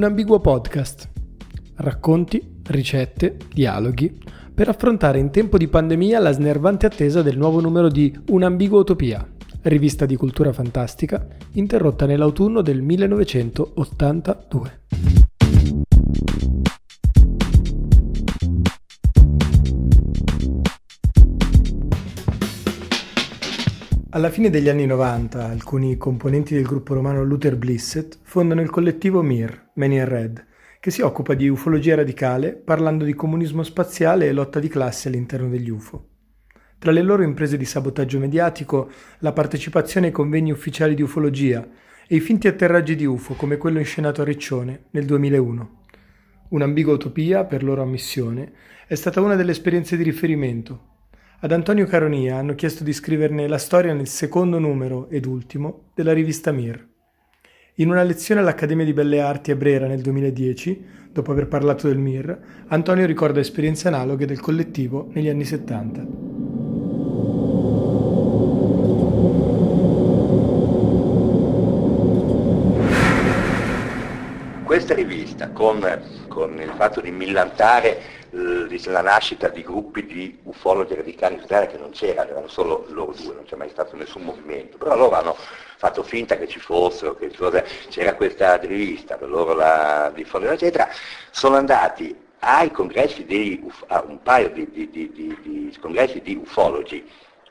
Un ambiguo podcast. Racconti, ricette, dialoghi per affrontare in tempo di pandemia la snervante attesa del nuovo numero di Un'ambigua utopia, rivista di cultura fantastica interrotta nell'autunno del 1982. Alla fine degli anni 90, alcuni componenti del gruppo romano Luther Blissett fondano il collettivo MIR, Many in Red, che si occupa di ufologia radicale parlando di comunismo spaziale e lotta di classe all'interno degli UFO. Tra le loro imprese di sabotaggio mediatico, la partecipazione ai convegni ufficiali di ufologia e i finti atterraggi di UFO come quello inscenato a Riccione nel 2001. Un'ambigua utopia, per loro ammissione, è stata una delle esperienze di riferimento, ad Antonio Caronia hanno chiesto di scriverne la storia nel secondo numero ed ultimo della rivista Mir. In una lezione all'Accademia di Belle Arti a Brera nel 2010, dopo aver parlato del Mir, Antonio ricorda esperienze analoghe del collettivo negli anni 70. Questa rivista, con, con il fatto di millantare la nascita di gruppi di ufologi radicali in Italia che non c'era, erano solo loro due, non c'è mai stato nessun movimento, però loro hanno fatto finta che ci fossero, che c'era questa rivista, per loro la diffondere eccetera, sono andati ai congressi di, a un paio di, di, di congressi di ufologi,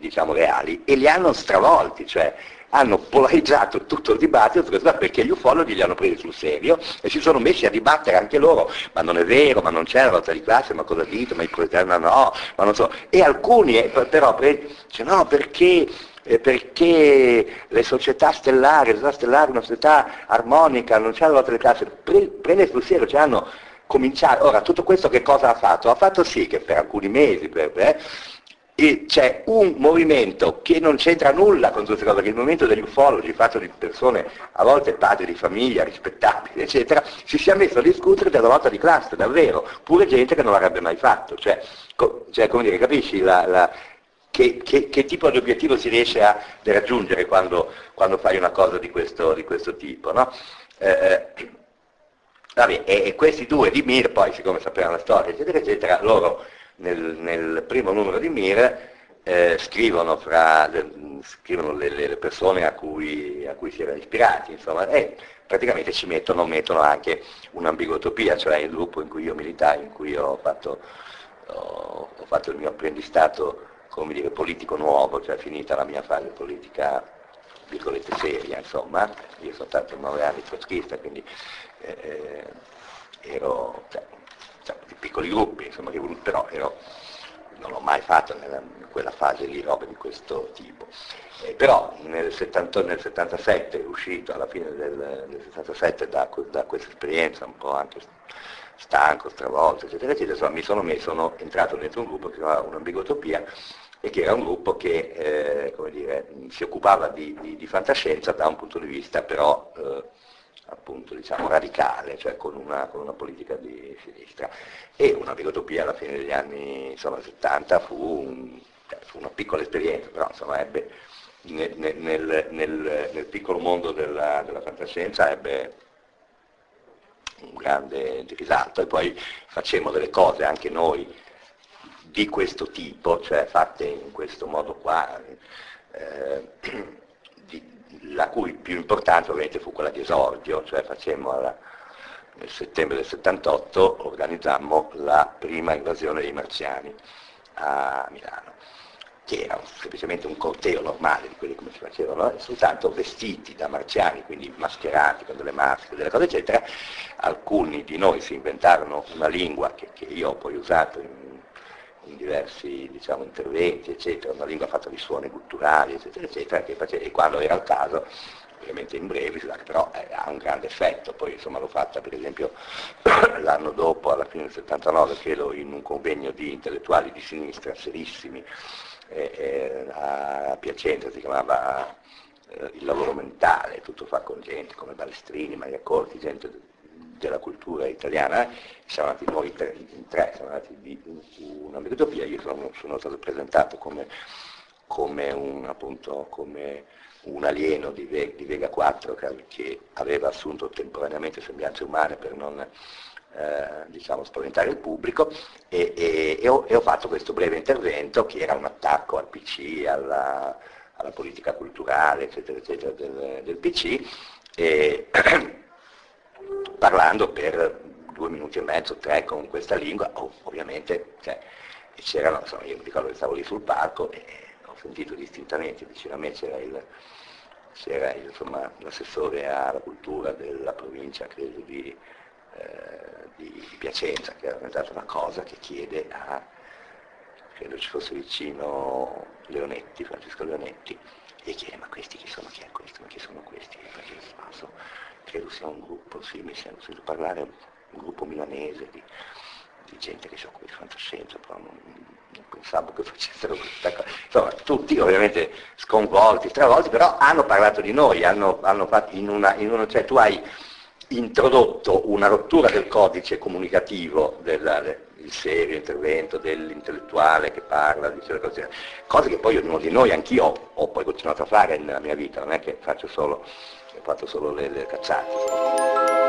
diciamo reali, e li hanno stravolti, cioè hanno polarizzato tutto il dibattito perché gli ufologi li hanno presi sul serio e si sono messi a dibattere anche loro, ma non è vero, ma non c'è la lotta di classe, ma cosa dite, ma i proletari no, ma non so. E alcuni eh, però dicono no perché eh, perché le società stellari, la società stellare una società armonica, non c'è la lotta di classe, prende sul serio, ci hanno cominciato. Ora, tutto questo che cosa ha fatto? Ha fatto sì che per alcuni mesi, per, eh, c'è un movimento che non c'entra nulla con queste cose, che il movimento degli ufologi, fatto di persone a volte padri di famiglia, rispettabili, eccetera, si sia messo a discutere della lotta di classe, davvero, pure gente che non l'avrebbe mai fatto. Cioè, co- cioè come dire, capisci la, la, che, che, che, tipo di obiettivo si riesce a raggiungere quando, quando fai una cosa di questo, di questo tipo, no? eh, eh vabbè, e, e, questi due di Mir, poi siccome sapevano la storia, eccetera, eccetera, loro nel, nel primo numero di Mir eh, scrivono, fra, le, scrivono le, le, persone a cui, a cui, si erano ispirati, insomma, e praticamente ci mettono, mettono anche un'ambiguotopia, cioè il gruppo in cui io militai, in cui ho fatto, ho, ho fatto il mio apprendistato come dire, politico nuovo, cioè finita la mia fase politica virgolette seria, insomma, io sono stato nove anni trotschista, quindi eh, eh ero, cioè, di piccoli gruppi, insomma, che, però ero, non l'ho mai fatto nella, in quella fase lì robe di questo tipo. Eh, però nel, 70, nel, 77, uscito alla fine del, del 77 da, da, questa esperienza un po' anche stanco, stravolto, eccetera, eccetera, insomma, mi sono, messo, sono entrato dentro un gruppo che era un'ambigotopia e che era un gruppo che eh, dire, si occupava di, di, di, fantascienza da un punto di vista però eh, appunto diciamo radicale, cioè con una, con una, politica di sinistra. E una bigotopia alla fine degli anni insomma, 70 fu, un, fu, una piccola esperienza, però insomma ebbe nel, nel, nel, nel piccolo mondo della, della, fantascienza ebbe un grande risalto e poi facemmo delle cose anche noi di questo tipo, cioè fatte in questo modo qua. Eh, la cui più importante ovviamente fu quella di esordio, cioè facemmo alla, nel settembre del 78 organizzammo la prima invasione dei marziani a Milano, che era semplicemente un corteo normale di quelli come si facevano, soltanto vestiti da marziani, quindi mascherati con delle maschere, delle cose eccetera, alcuni di noi si inventarono una lingua che, che io ho poi usato in in diversi diciamo, interventi, eccetera, una lingua fatta di suoni culturali, eccetera, eccetera, che faceva, e quando era il caso, ovviamente in breve, però eh, ha un grande effetto, poi insomma l'ho fatta per esempio l'anno dopo, alla fine del 79, credo in un convegno di intellettuali di sinistra serissimi, eh, eh, a Piacenza si chiamava eh, il lavoro mentale, tutto fa con gente come Balestrini, Maria Corti, gente della cultura italiana, siamo andati noi in tre, siamo andati di una metodopia, io sono, sono, stato presentato come come un, appunto, come un alieno di, Ve- di Vega 4 che, che, aveva assunto temporaneamente sembianze umane per non eh, diciamo, spaventare il pubblico e, e, e, ho, e, ho, fatto questo breve intervento che era un attacco al PC, alla, alla politica culturale, eccetera, eccetera, del, del PC, parlando per due minuti e mezzo, tre con questa lingua, ovviamente cioè, c'erano, insomma, io mi ricordo che stavo lì sul palco e ho sentito distintamente, vicino a me c'era, il, c'era insomma, l'assessore alla cultura della provincia, credo, di, eh, di, Piacenza, che ha organizzato una cosa che chiede a, credo ci fosse vicino Leonetti, Francesco Leonetti, e chiede ma questi chi sono, chi è questo, ma chi sono questi? Perché credo sia un gruppo, sì, mi sento sento parlare, un gruppo milanese di, di gente che si occupa di fantascienza, però non, non, pensavo che facessero questa cosa. Insomma, tutti ovviamente sconvolti, stravolti, però hanno parlato di noi, hanno, hanno fatto in una, in una, cioè tu hai introdotto una rottura del codice comunicativo del, il serio intervento dell'intellettuale che parla, dice le cose, cose che poi ognuno di noi, anch'io, ho poi continuato a fare nella mia vita, non è che faccio solo, ho fatto solo le, le cazzate.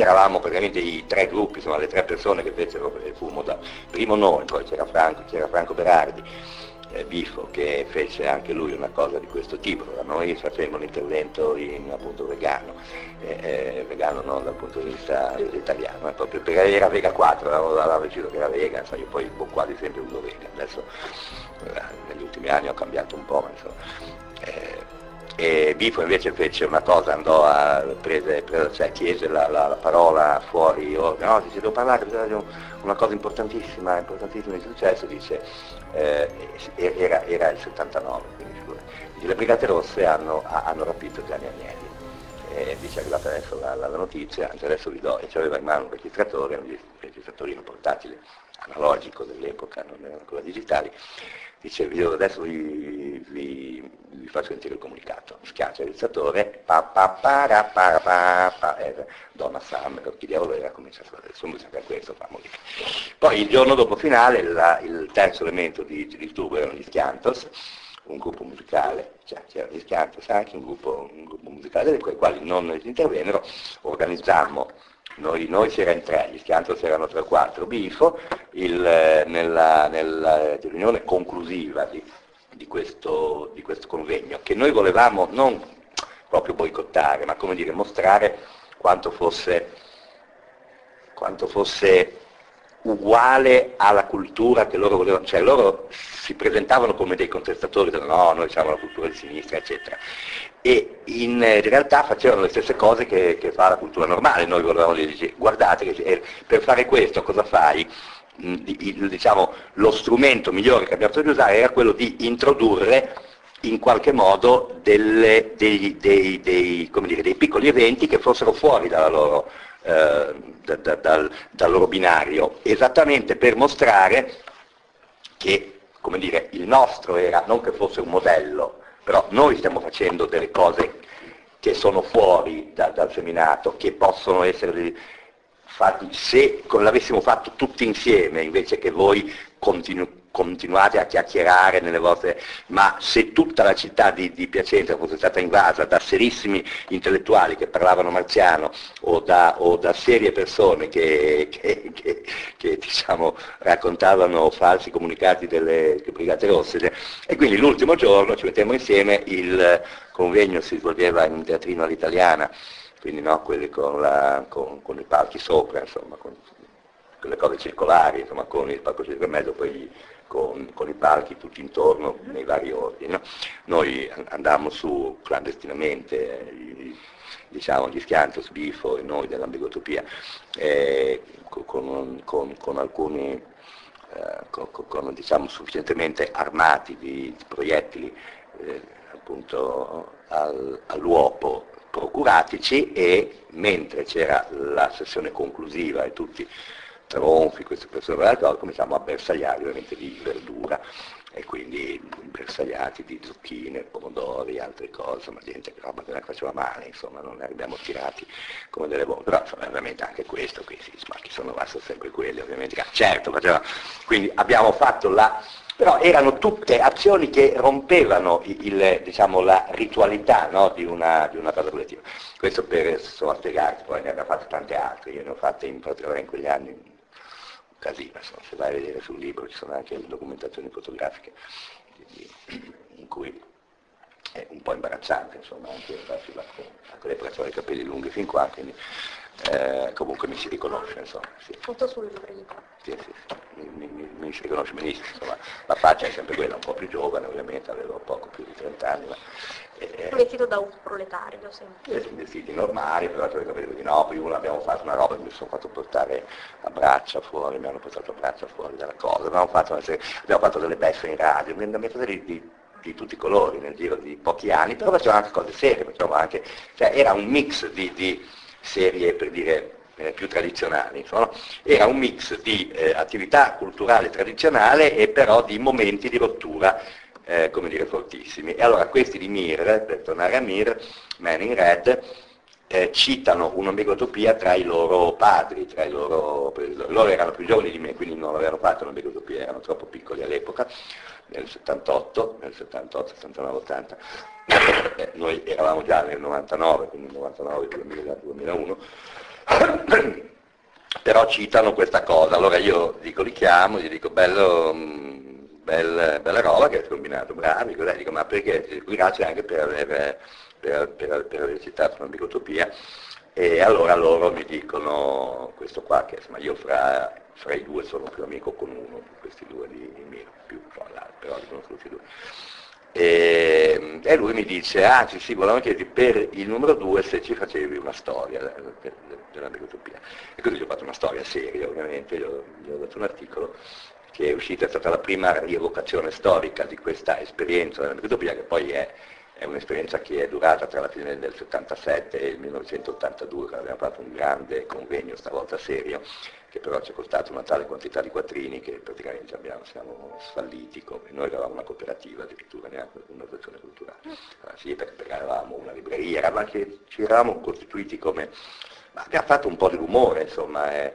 Eravamo praticamente i tre gruppi, insomma le tre persone che fecero il fumo da primo noi, poi c'era Franco, c'era Franco Berardi, eh, Bifo che fece anche lui una cosa di questo tipo, noi facemmo l'intervento in appunto vegano, eh, eh, vegano non dal punto di vista italiano, eh, proprio perché era Vega 4, avevamo deciso che era Vega, insomma, io poi ho quasi sempre uso Vega, adesso eh, negli ultimi anni ho cambiato un po', ma insomma, eh, e Bifo invece fece una cosa, andò a, prese, prese cioè chiese la, la, la, parola fuori, no, dice devo parlare, di una cosa importantissima, importantissima di successo, dice, eh, era, era, il 79, quindi dice, le Brigate Rosse hanno, hanno rapito Gianni Agnelli. E dice è arrivata adesso la, la, notizia, anche adesso vi do, e ci aveva in mano un registratore, un registratorino portatile analogico dell'epoca, non erano ancora digitali, dice io adesso vi, vi, vi, faccio sentire il comunicato, schiaccia il realizzatore, pa pa pa pa pa pa eh, Donna Summer, chi diavolo era cominciato adesso, musica per questo fa morire. Poi il giorno dopo finale la, il terzo elemento di, di tubo erano gli Schiantos, un gruppo musicale, cioè c'erano gli Schiantos anche, un gruppo, un gruppo musicale, con i quali non intervennero, organizzammo noi, noi si era in tre, gli Schiantos erano 3 o 4, Bifo, il, eh, nella, nella, riunione conclusiva di, di, questo, di, questo, convegno, che noi volevamo non proprio boicottare, ma come dire, mostrare quanto fosse, quanto fosse uguale alla cultura che loro volevano, cioè loro si presentavano come dei contestatori, no, noi siamo la cultura di sinistra, eccetera e in realtà facevano le stesse cose che, che fa la cultura normale, noi volevamo dire, guardate che per fare questo cosa fai? Mm, diciamo, lo strumento migliore che abbiamo potuto usare era quello di introdurre in qualche modo delle, dei, dei, dei, dire, dei, piccoli eventi che fossero fuori loro, eh, da, da, dal, dal, loro binario, esattamente per mostrare che dire, il nostro era non che fosse un modello, però noi stiamo facendo delle cose che sono fuori da, dal seminato, che possono essere fatti, se l'avessimo fatto tutti insieme, invece che voi continu- continuate a chiacchierare nelle vostre, ma se tutta la città di, di, Piacenza fosse stata invasa da serissimi intellettuali che parlavano marziano o da, o da serie persone che, che, che, che diciamo, raccontavano falsi comunicati delle Brigate Rosse, e quindi l'ultimo giorno ci mettiamo insieme, il convegno si svolgeva in un teatrino all'italiana, quindi no, quelli con, la, con, con, i palchi sopra, insomma, con, con le cose circolari, insomma, con il palco circo poi con, con, i palchi tutti intorno nei vari ordini. No? Noi andammo su clandestinamente, eh, diciamo, gli Schiantos, Bifo e noi dell'Ambigotopia, eh, con, con, con, alcuni eh, con, diciamo, sufficientemente armati di, di proiettili eh, appunto al, all'uopo procuratici e mentre c'era la sessione conclusiva e tutti tronfi, queste persone dell'alcol, cominciamo a bersagliare ovviamente di verdura e quindi bersagliati di zucchine, pomodori, altre cose, ma niente, roba che faceva male, insomma, non ne abbiamo tirati come delle bombe, però insomma, veramente anche questo, quindi sì, ma chi sono rimasti sempre quelli, ovviamente, certo, faceva, quindi abbiamo fatto la, però erano tutte azioni che rompevano il, diciamo, la ritualità no, di, una, di una cosa collettiva. Questo per insomma, spiegarti, poi ne abbiamo fatte tante altre, io ne ho fatte in particolare in quegli anni casino, se vai a vedere sul libro ci sono anche le documentazioni fotografiche in cui è un po' imbarazzante, insomma, anche sulla, anche le persone i capelli lunghi fin qua, quindi eh, comunque mi si riconosce, insomma. Sì. Tutto sul libro. Sì, sì, sì. Mi, mi, mi, si riconosce benissimo, insomma, la faccia è sempre quella, un po' più giovane ovviamente, avevo poco più di 30 anni, ma eh, vestito da un proletario sempre. Eh, vestiti normali, però cioè, capito di no, prima abbiamo fatto una roba, mi sono fatto portare a braccia fuori, mi hanno portato a braccia fuori dalla cosa, abbiamo fatto, abbiamo fatto delle beffe in radio, mi abbiamo fatto di, di, tutti i colori nel giro di pochi anni, però facevamo anche cose serie, anche, cioè era un mix di, di serie per dire eh, più tradizionali, insomma, era un mix di eh, attività culturale tradizionale e però di momenti di rottura eh, come dire, fortissimi. E allora questi di Mir, per tornare a Mir, Man in Red, eh, citano un'ambigotopia tra i loro padri, tra i loro, loro erano più giovani di me, quindi non avevano fatto un'ambigotopia, erano troppo piccoli all'epoca, nel 78, nel 78, 79, 80, eh, noi eravamo già nel 99, quindi 99, 2000, 2001, però citano questa cosa, allora io dico li chiamo, gli dico bello... Mm, bella, roba che hai combinato, bravi, cos'è? Dico, ma perché? Grazie anche per aver, per, per, per aver citato una bigotopia. E allora loro mi dicono questo qua, che insomma io fra, fra i due sono più amico con uno, questi due di, di Miro, più fra l'altro, però li conosco tutti e due. E, e, lui mi dice, ah sì sì, volevamo chiederti per il numero due se ci facevi una storia della bigotopia. E così ho fatto una storia seria, ovviamente, gli ho, gli ho dato un articolo che è uscita, è stata la prima rievocazione storica di questa esperienza della microtopia, che poi è, è, un'esperienza che è durata tra la fine del 77 e il 1982, quando abbiamo fatto un grande convegno, stavolta serio, che però ci è costato una tale quantità di quattrini che praticamente abbiamo, siamo sfalliti, come noi eravamo una cooperativa addirittura, neanche un'associazione culturale. Allora, sì, perché, perché eravamo una libreria, ma che ci eravamo costituiti come... Ma abbiamo fatto un po' di rumore, insomma, eh,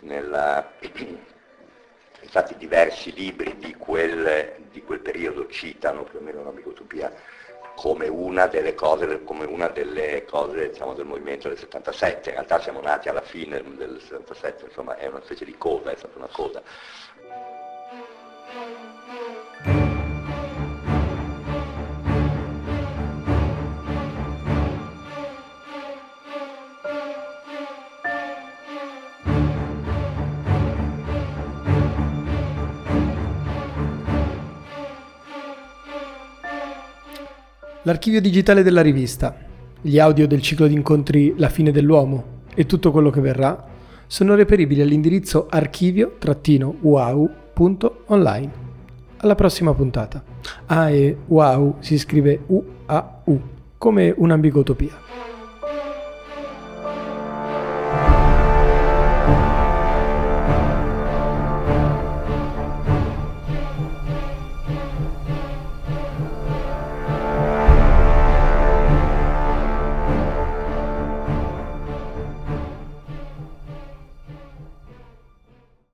nella infatti diversi libri di quel, di quel periodo citano più o meno la bigotopia come una delle cose, una delle cose diciamo, del movimento del 77, in realtà siamo nati alla fine del 77, insomma è una specie di coda, è stata una coda. L'archivio digitale della rivista, gli audio del ciclo di incontri La fine dell'uomo e tutto quello che verrà sono reperibili all'indirizzo archivio-wow.online. Alla prossima puntata. Ah, e wow si scrive U-A-U, come un'ambigotopia.